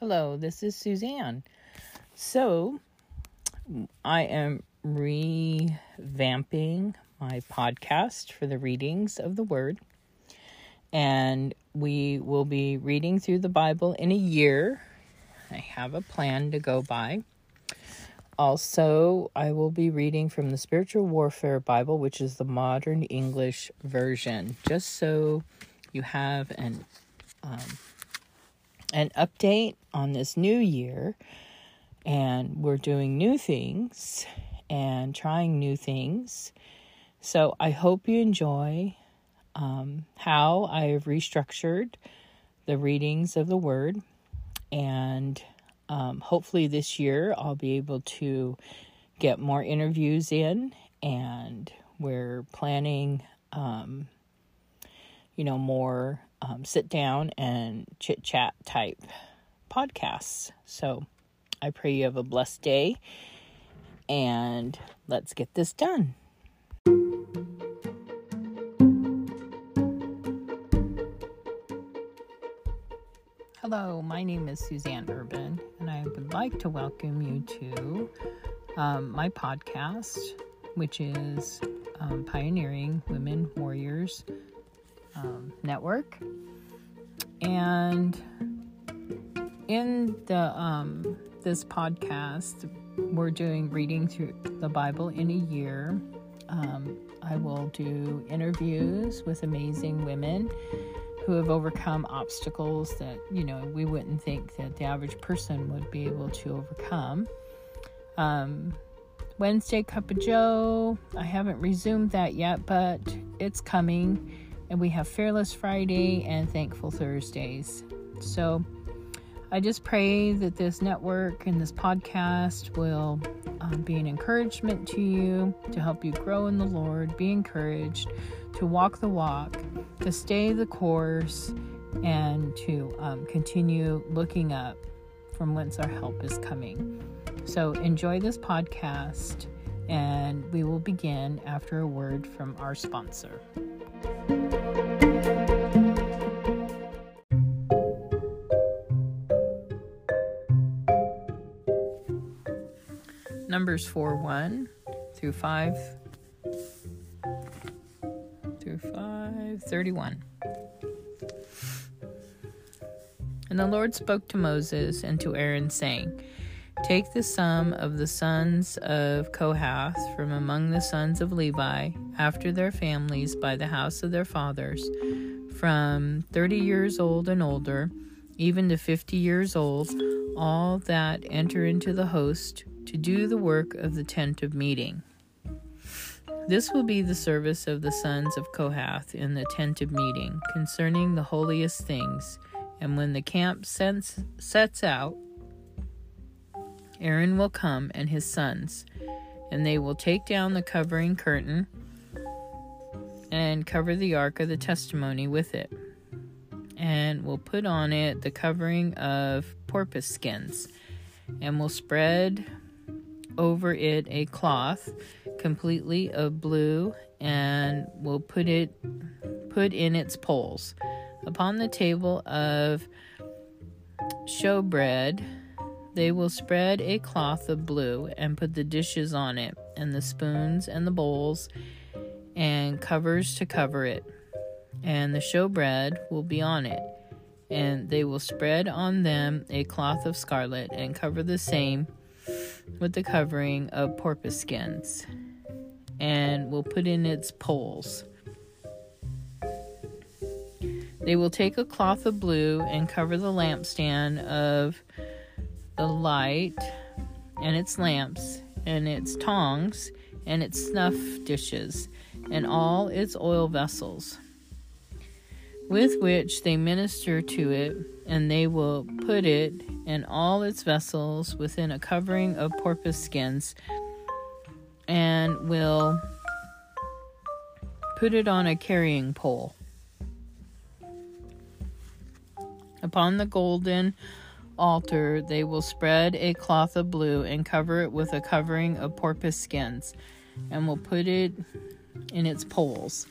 Hello, this is Suzanne. So, I am revamping my podcast for the readings of the Word, and we will be reading through the Bible in a year. I have a plan to go by. Also, I will be reading from the Spiritual Warfare Bible, which is the modern English version, just so you have an um, an update on this new year. And we're doing new things and trying new things. So I hope you enjoy um, how I have restructured the readings of the Word. And um, hopefully this year I'll be able to get more interviews in. And we're planning, um, you know, more um, sit down and chit chat type podcasts. So I pray you have a blessed day and let's get this done. Hello, my name is Suzanne Urban, and I would like to welcome you to um, my podcast, which is um, Pioneering Women Warriors um, network. And in the um, this podcast, we're doing reading through the Bible in a year. Um, I will do interviews with amazing women who have overcome obstacles that you know we wouldn't think that the average person would be able to overcome. Um, Wednesday Cup of Joe, I haven't resumed that yet, but it's coming and we have Fearless Friday and Thankful Thursdays. So I just pray that this network and this podcast will um, be an encouragement to you, to help you grow in the Lord, be encouraged, to walk the walk, to stay the course, and to um, continue looking up from whence our help is coming. So enjoy this podcast, and we will begin after a word from our sponsor. Numbers 4 1 through 5 through 5 31. And the Lord spoke to Moses and to Aaron, saying, Take the sum of the sons of Kohath from among the sons of Levi, after their families by the house of their fathers, from thirty years old and older, even to fifty years old, all that enter into the host to do the work of the tent of meeting. This will be the service of the sons of Kohath in the tent of meeting concerning the holiest things. And when the camp sets out, Aaron will come and his sons, and they will take down the covering curtain and cover the ark of the testimony with it, and will put on it the covering of porpoise skins, and will spread over it a cloth completely of blue, and will put it put in its poles upon the table of showbread they will spread a cloth of blue and put the dishes on it, and the spoons and the bowls, and covers to cover it. And the showbread will be on it. And they will spread on them a cloth of scarlet, and cover the same with the covering of porpoise skins, and will put in its poles. They will take a cloth of blue and cover the lampstand of the light and its lamps and its tongs and its snuff dishes and all its oil vessels with which they minister to it, and they will put it and all its vessels within a covering of porpoise skins, and will put it on a carrying pole. Upon the golden altar, they will spread a cloth of blue and cover it with a covering of porpoise skins, and will put it in its poles.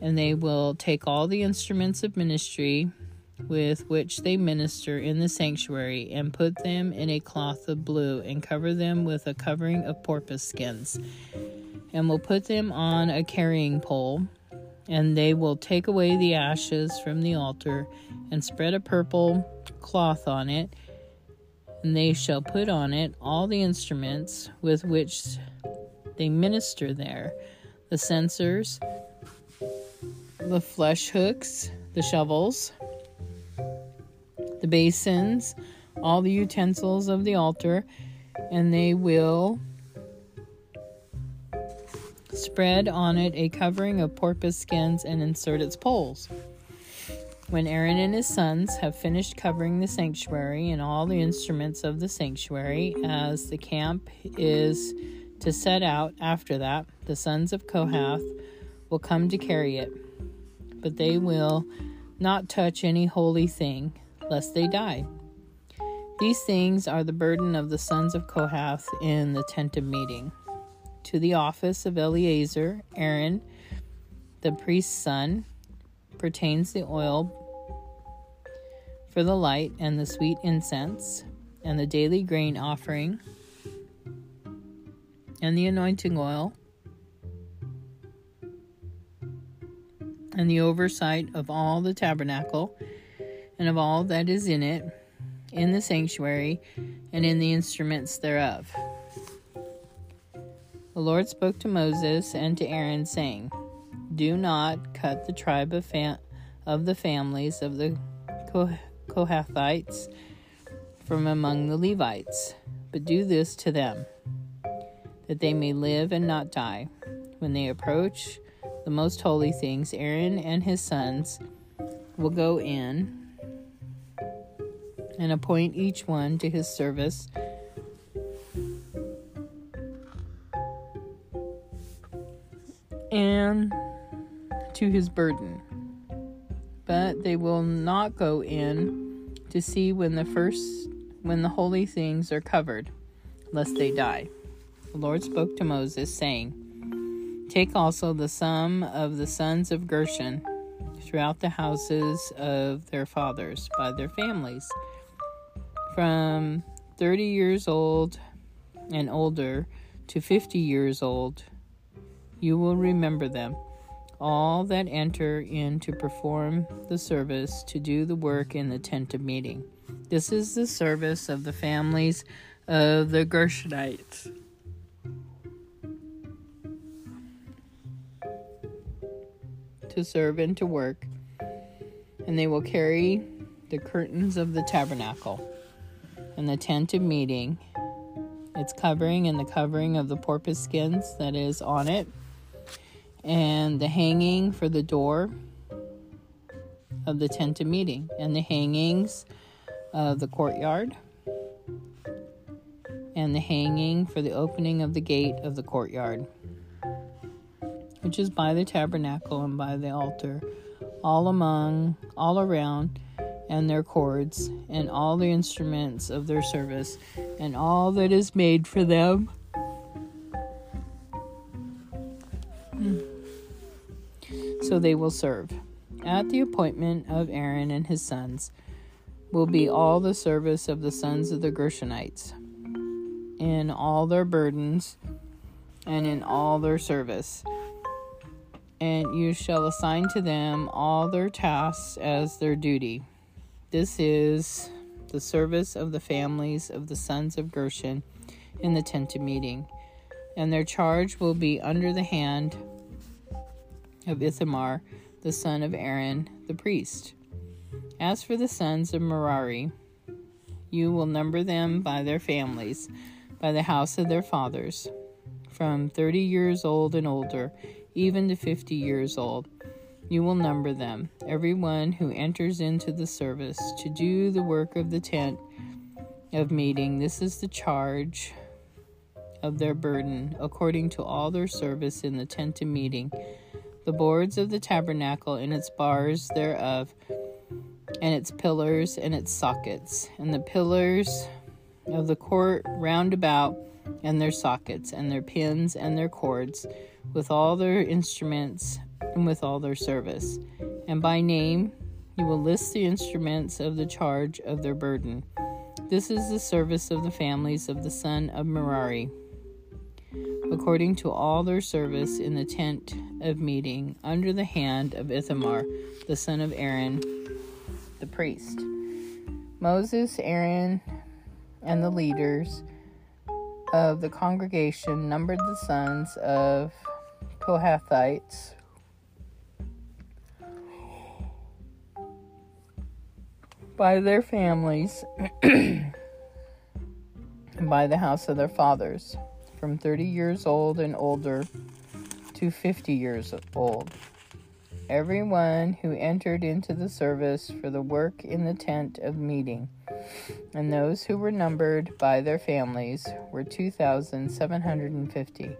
And they will take all the instruments of ministry with which they minister in the sanctuary, and put them in a cloth of blue, and cover them with a covering of porpoise skins, and will put them on a carrying pole. And they will take away the ashes from the altar, and spread a purple cloth on it, and they shall put on it all the instruments with which they minister there the censers, the flesh hooks, the shovels, the basins, all the utensils of the altar, and they will spread on it a covering of porpoise skins and insert its poles. When Aaron and his sons have finished covering the sanctuary and all the instruments of the sanctuary, as the camp is to set out after that, the sons of Kohath will come to carry it, but they will not touch any holy thing, lest they die. These things are the burden of the sons of Kohath in the tent of meeting. To the office of Eleazar, Aaron, the priest's son, pertains the oil for the light and the sweet incense, and the daily grain offering, and the anointing oil, and the oversight of all the tabernacle, and of all that is in it, in the sanctuary, and in the instruments thereof. The Lord spoke to Moses and to Aaron, saying, Do not cut the tribe of, fam- of the families of the Kohathites from among the Levites, but do this to them, that they may live and not die. When they approach the most holy things, Aaron and his sons will go in and appoint each one to his service. And to his burden but they will not go in to see when the first when the holy things are covered, lest they die. The Lord spoke to Moses, saying, Take also the sum of the sons of Gershon throughout the houses of their fathers by their families, from thirty years old and older to fifty years old. You will remember them all that enter in to perform the service to do the work in the tent of meeting. This is the service of the families of the Gershonites. To serve and to work, and they will carry the curtains of the tabernacle and the tent of meeting, its covering and the covering of the porpoise skins that is on it and the hanging for the door of the tent of meeting, and the hangings of the courtyard, and the hanging for the opening of the gate of the courtyard, which is by the tabernacle and by the altar, all among, all around, and their cords, and all the instruments of their service, and all that is made for them so they will serve. At the appointment of Aaron and his sons will be all the service of the sons of the Gershonites, in all their burdens and in all their service. And you shall assign to them all their tasks as their duty. This is the service of the families of the sons of Gershon in the tent of meeting, and their charge will be under the hand of Ithamar, the son of Aaron, the priest. As for the sons of Merari, you will number them by their families, by the house of their fathers, from thirty years old and older, even to fifty years old. You will number them, every one who enters into the service to do the work of the tent of meeting. This is the charge of their burden, according to all their service in the tent of meeting the boards of the tabernacle and its bars thereof, and its pillars and its sockets, and the pillars of the court round about, and their sockets, and their pins and their cords, with all their instruments and with all their service. And by name You will list the instruments of the charge of their burden. This is the service of the families of the son of Merari, according to all their service in the tent of meeting, under the hand of Ithamar, the son of Aaron, the priest. Moses, Aaron, and the leaders of the congregation numbered the sons of Kohathites by their families and by the house of their fathers, from 30 years old and older to 50 years old. Everyone who entered into the service for the work in the tent of meeting, and those who were numbered by their families were 2,750.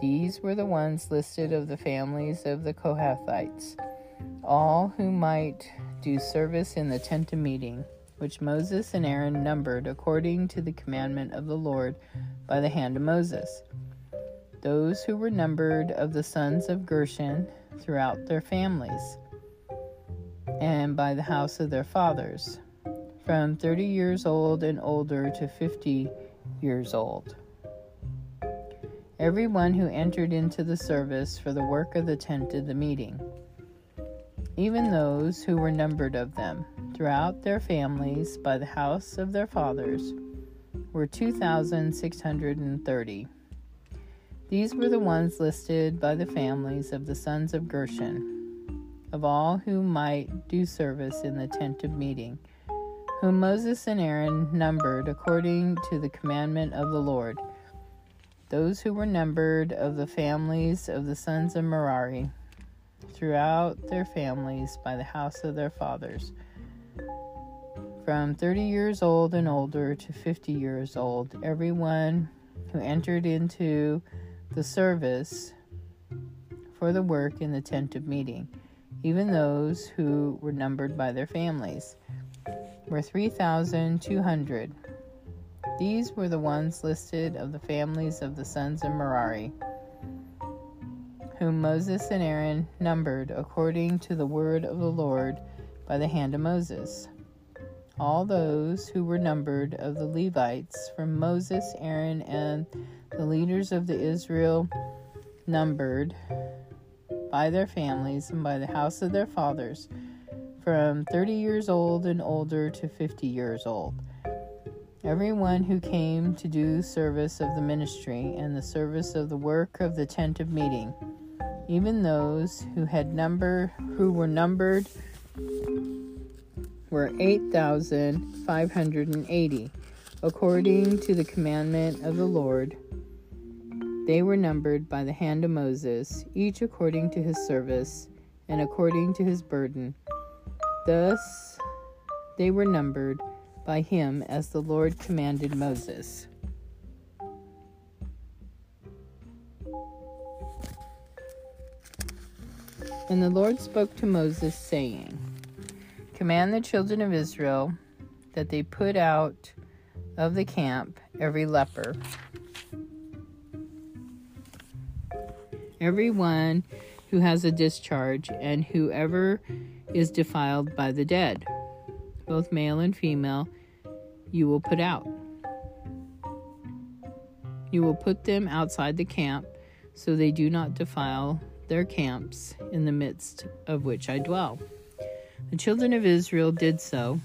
These were the ones listed of the families of the Kohathites, all who might do service in the tent of meeting, which Moses and Aaron numbered according to the commandment of the Lord by the hand of Moses. Those who were numbered of the sons of Gershon throughout their families, and by the house of their fathers, from thirty years old and older to fifty years old. Every one who entered into the service for the work of the tent of the meeting even those who were numbered of them, throughout their families by the house of their fathers, were 2,630. These were the ones listed by the families of the sons of Gershon, of all who might do service in the tent of meeting, whom Moses and Aaron numbered according to the commandment of the Lord. Those who were numbered of the families of the sons of Merari throughout their families by the house of their fathers, from thirty years old and older to fifty years old, everyone who entered into the service for the work in the tent of meeting, even those who were numbered by their families, were 3,200. These were the ones listed of the families of the sons of Merari whom Moses and Aaron numbered according to the word of the Lord by the hand of Moses. All those who were numbered of the Levites from Moses, Aaron, and the leaders of the Israel numbered by their families and by the house of their fathers from 30 years old and older to 50 years old. Everyone who came to do service of the ministry and the service of the work of the tent of meeting even those who had number who were numbered were 8580 according to the commandment of the Lord they were numbered by the hand of Moses each according to his service and according to his burden. Thus they were numbered by him as the Lord commanded Moses. And the Lord spoke to Moses, saying, Command the children of Israel that they put out of the camp every leper, every one who has a discharge, and whoever is defiled by the dead, both male and female, you will put out. You will put them outside the camp so they do not defile their camps in the midst of which I dwell. The children of Israel did so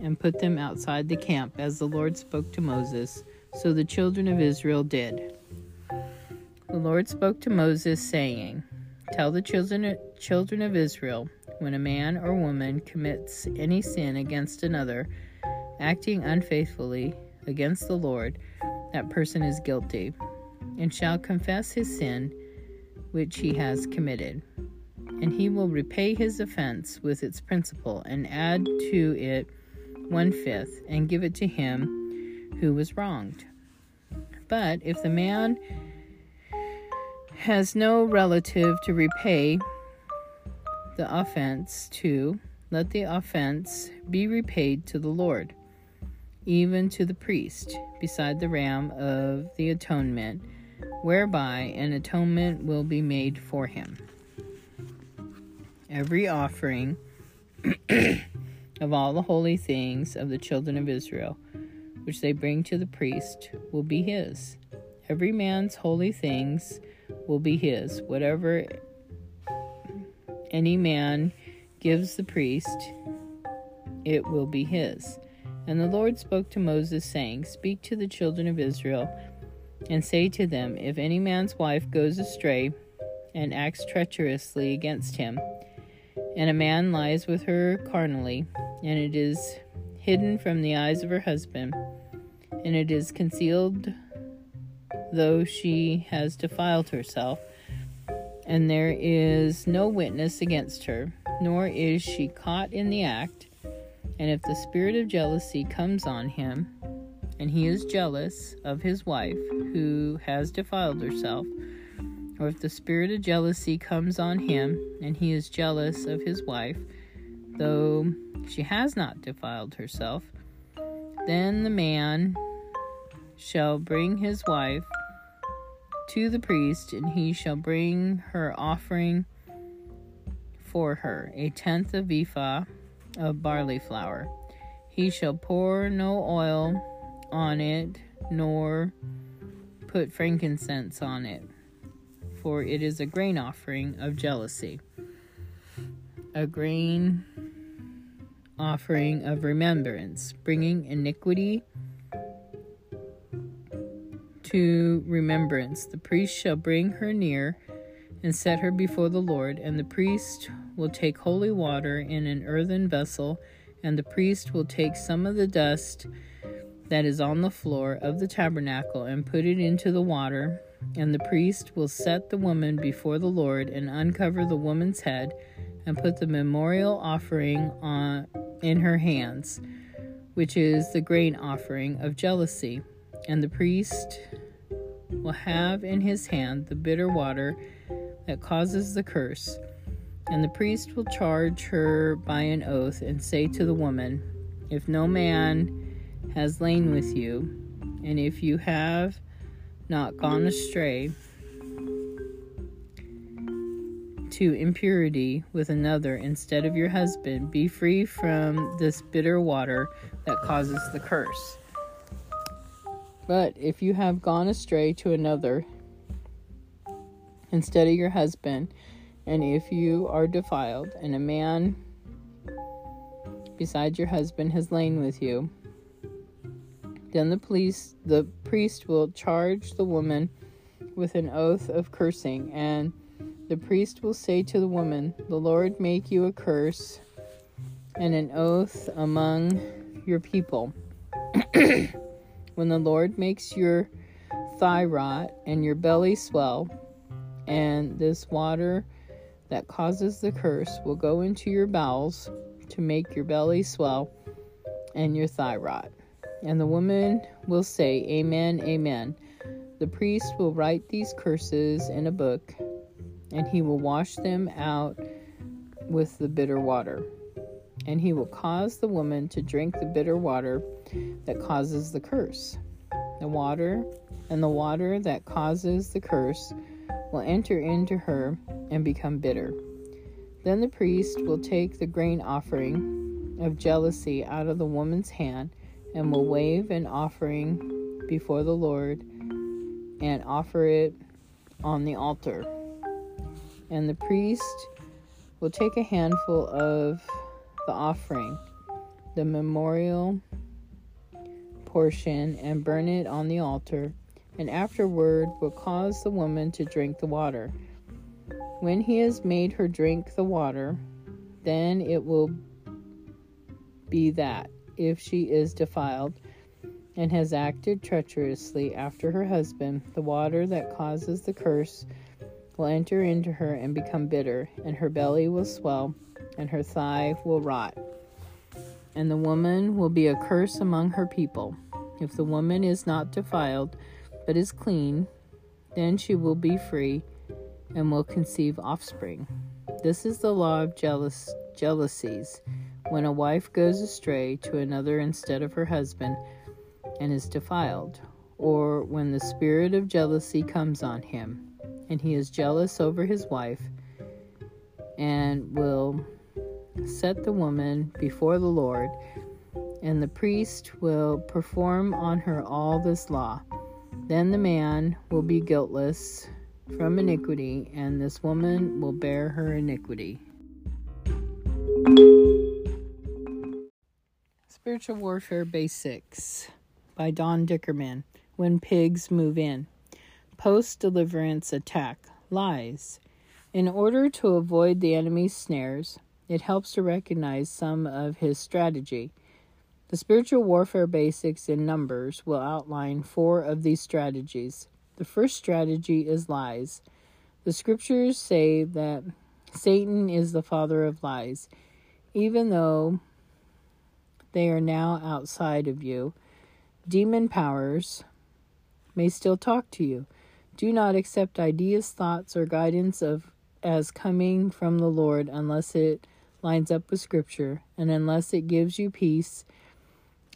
and put them outside the camp as the Lord spoke to Moses. So the children of Israel did. The Lord spoke to Moses, saying, Tell the children, children of Israel, when a man or woman commits any sin against another, acting unfaithfully against the Lord, that person is guilty, and shall confess his sin which he has committed. And he will repay his offense with its principal, and add to it one fifth, and give it to him who was wronged. But if the man has no relative to repay the offense to, let the offense be repaid to the Lord, even to the priest, beside the ram of the atonement whereby an atonement will be made for him. Every offering of all the holy things of the children of Israel, which they bring to the priest, will be his. Every man's holy things will be his. Whatever any man gives the priest, it will be his. And the Lord spoke to Moses, saying, Speak to the children of Israel, and say to them, If any man's wife goes astray and acts treacherously against him, and a man lies with her carnally, and it is hidden from the eyes of her husband, and it is concealed though she has defiled herself, and there is no witness against her, nor is she caught in the act, and if the spirit of jealousy comes on him, and he is jealous of his wife who has defiled herself, or if the spirit of jealousy comes on him, and he is jealous of his wife, though she has not defiled herself, then the man shall bring his wife to the priest, and he shall bring her offering for her a tenth of ephah of barley flour. He shall pour no oil on it, nor put frankincense on it, for it is a grain offering of jealousy, a grain offering of remembrance, bringing iniquity to remembrance. The priest shall bring her near and set her before the Lord, and the priest will take holy water in an earthen vessel, and the priest will take some of the dust that is on the floor of the tabernacle and put it into the water, and the priest will set the woman before the Lord and uncover the woman's head and put the memorial offering on in her hands, which is the grain offering of jealousy. And the priest will have in his hand the bitter water that causes the curse. And the priest will charge her by an oath and say to the woman, If no man has lain with you, and if you have not gone astray to impurity with another instead of your husband, be free from this bitter water that causes the curse. But if you have gone astray to another instead of your husband, and if you are defiled, and a man besides your husband has lain with you, then the police the priest will charge the woman with an oath of cursing, and the priest will say to the woman, The Lord make you a curse and an oath among your people. when the Lord makes your thigh rot and your belly swell, and this water that causes the curse will go into your bowels to make your belly swell and your thigh rot. And the woman will say, Amen, Amen. The priest will write these curses in a book, and he will wash them out with the bitter water. And he will cause the woman to drink the bitter water that causes the curse. The water and the water that causes the curse will enter into her and become bitter. Then the priest will take the grain offering of jealousy out of the woman's hand and will wave an offering before the Lord and offer it on the altar. And the priest will take a handful of the offering, the memorial portion and burn it on the altar, and afterward will cause the woman to drink the water. When he has made her drink the water, then it will be that, if she is defiled and has acted treacherously after her husband, the water that causes the curse will enter into her and become bitter, and her belly will swell, and her thigh will rot. And the woman will be a curse among her people. If the woman is not defiled, but is clean, then she will be free and will conceive offspring. This is the law of jealous, jealousies. When a wife goes astray to another instead of her husband and is defiled, or when the spirit of jealousy comes on him, and he is jealous over his wife and will set the woman before the Lord, and the priest will perform on her all this law. Then the man will be guiltless from iniquity, and this woman will bear her iniquity. Spiritual Warfare Basics by Don Dickerman. When pigs move in. Post deliverance attack. Lies. In order to avoid the enemy's snares, it helps to recognize some of his strategy. The spiritual warfare basics in Numbers will outline four of these strategies. The first strategy is lies. The scriptures say that Satan is the father of lies. Even though they are now outside of you, demon powers may still talk to you. Do not accept ideas, thoughts, or guidance of as coming from the Lord unless it lines up with Scripture and unless it gives you peace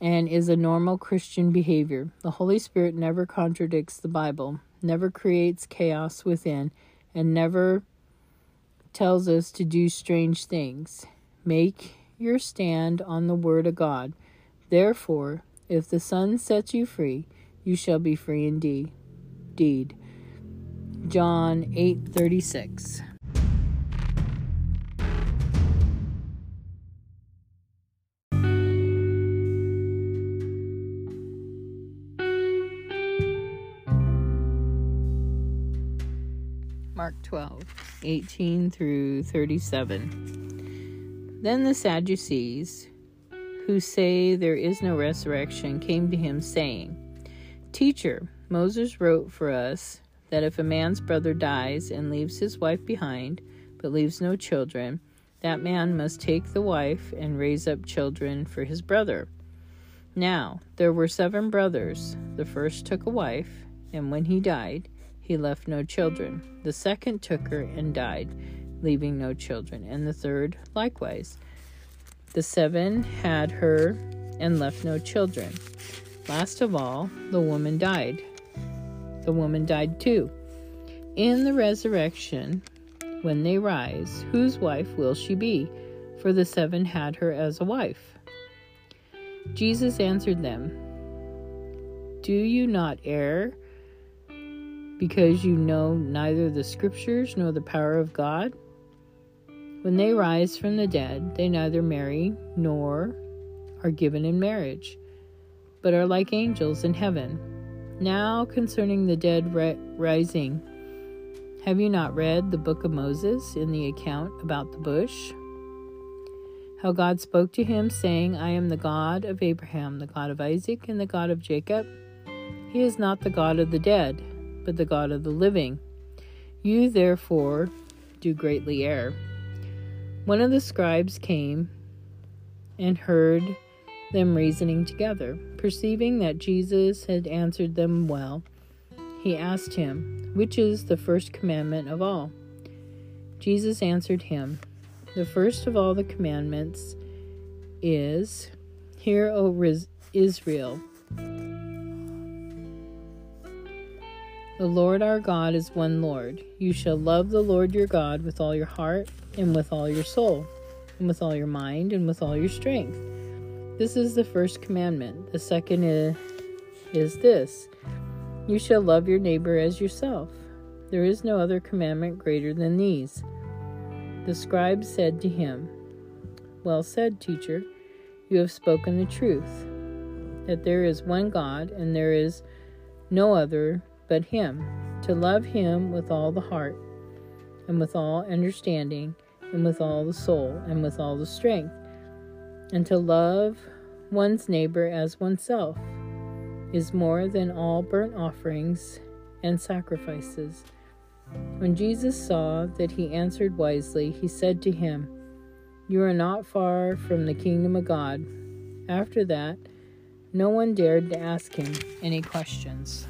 and is a normal Christian behavior. The Holy Spirit never contradicts the Bible, never creates chaos within, and never tells us to do strange things. Make your stand on the Word of God. Therefore, if the Son sets you free, you shall be free indeed. Deed. John 8:36 18 through 37. Then the Sadducees, who say there is no resurrection, came to him, saying, Teacher, Moses wrote for us that if a man's brother dies and leaves his wife behind, but leaves no children, that man must take the wife and raise up children for his brother. Now, there were seven brothers. The first took a wife, and when he died, he left no children. The second took her and died, leaving no children, and the third likewise. The seven had her and left no children. Last of all, the woman died. The woman died too. In the resurrection, when they rise, whose wife will she be? For the seven had her as a wife. Jesus answered them, Do you not err? Because you know neither the Scriptures nor the power of God? When they rise from the dead, they neither marry nor are given in marriage, but are like angels in heaven. Now, concerning the dead rising, have you not read the book of Moses in the account about the bush? How God spoke to him, saying, I am the God of Abraham, the God of Isaac, and the God of Jacob. He is not the God of the dead but the God of the living. You therefore do greatly err. One of the scribes came and heard them reasoning together. Perceiving that Jesus had answered them well, he asked him, Which is the first commandment of all? Jesus answered him, The first of all the commandments is, Hear, O Israel. The Lord our God is one Lord. You shall love the Lord your God with all your heart, and with all your soul, and with all your mind, and with all your strength. This is the first commandment. The second is, is this You shall love your neighbor as yourself. There is no other commandment greater than these. The scribe said to him, Well said, teacher. You have spoken the truth, that there is one God, and there is no other but Him, to love Him with all the heart, and with all understanding, and with all the soul, and with all the strength, and to love one's neighbor as oneself is more than all burnt offerings and sacrifices. When Jesus saw that he answered wisely, he said to him, You are not far from the kingdom of God. After that, no one dared to ask him any questions.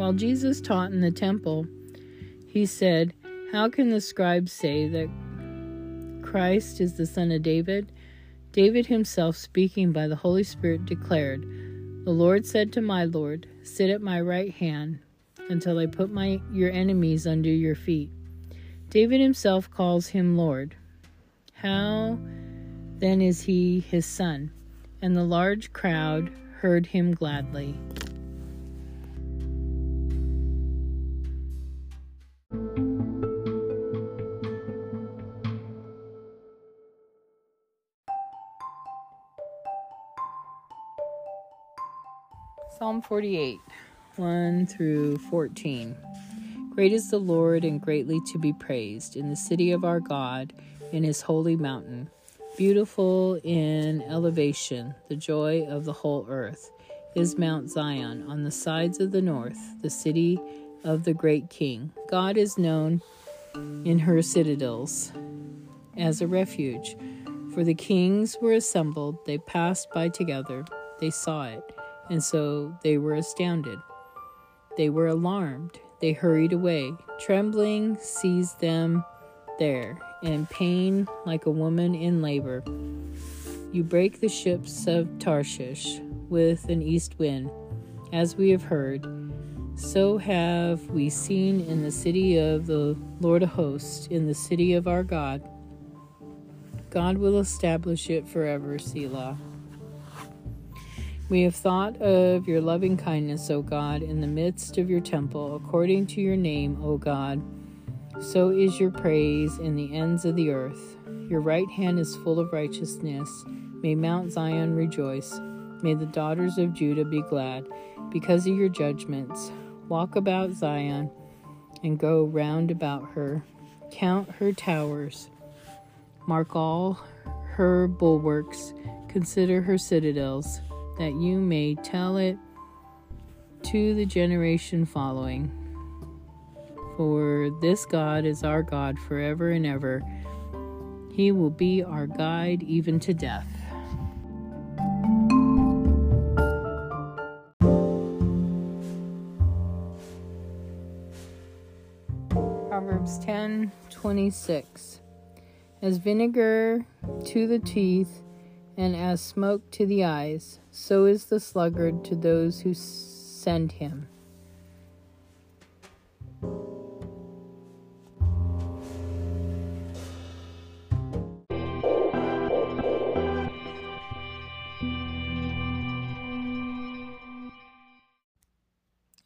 While Jesus taught in the temple, he said, How can the scribes say that Christ is the son of David? David himself, speaking by the Holy Spirit, declared, The Lord said to my Lord, Sit at my right hand until I put my your enemies under your feet. David himself calls him Lord. How then is he his son? And the large crowd heard him gladly. Psalm 48, 1 through 14. Great is the Lord and greatly to be praised in the city of our God, in his holy mountain. Beautiful in elevation, the joy of the whole earth is Mount Zion on the sides of the north, the city of the great king. God is known in her citadels as a refuge. For the kings were assembled, they passed by together, they saw it and so they were astounded. They were alarmed. They hurried away. Trembling seized them there, and pain like a woman in labor. You break the ships of Tarshish with an east wind, as we have heard. So have we seen in the city of the Lord of hosts, in the city of our God. God will establish it forever, Selah. We have thought of your loving kindness, O God, in the midst of your temple, according to your name, O God. So is your praise in the ends of the earth. Your right hand is full of righteousness. May Mount Zion rejoice. May the daughters of Judah be glad because of your judgments. Walk about Zion and go round about her. Count her towers. Mark all her bulwarks. Consider her citadels that you may tell it to the generation following. For this God is our God forever and ever. He will be our guide even to death. Proverbs 10 26. As vinegar to the teeth and as smoke to the eyes, so is the sluggard to those who send him.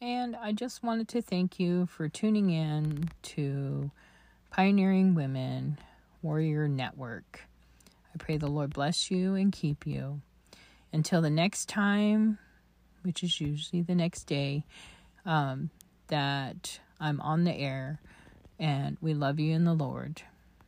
And I just wanted to thank you for tuning in to Pioneering Women Warrior Network. I pray the Lord bless you and keep you. Until the next time, which is usually the next day, um, that I'm on the air, and we love you in the Lord.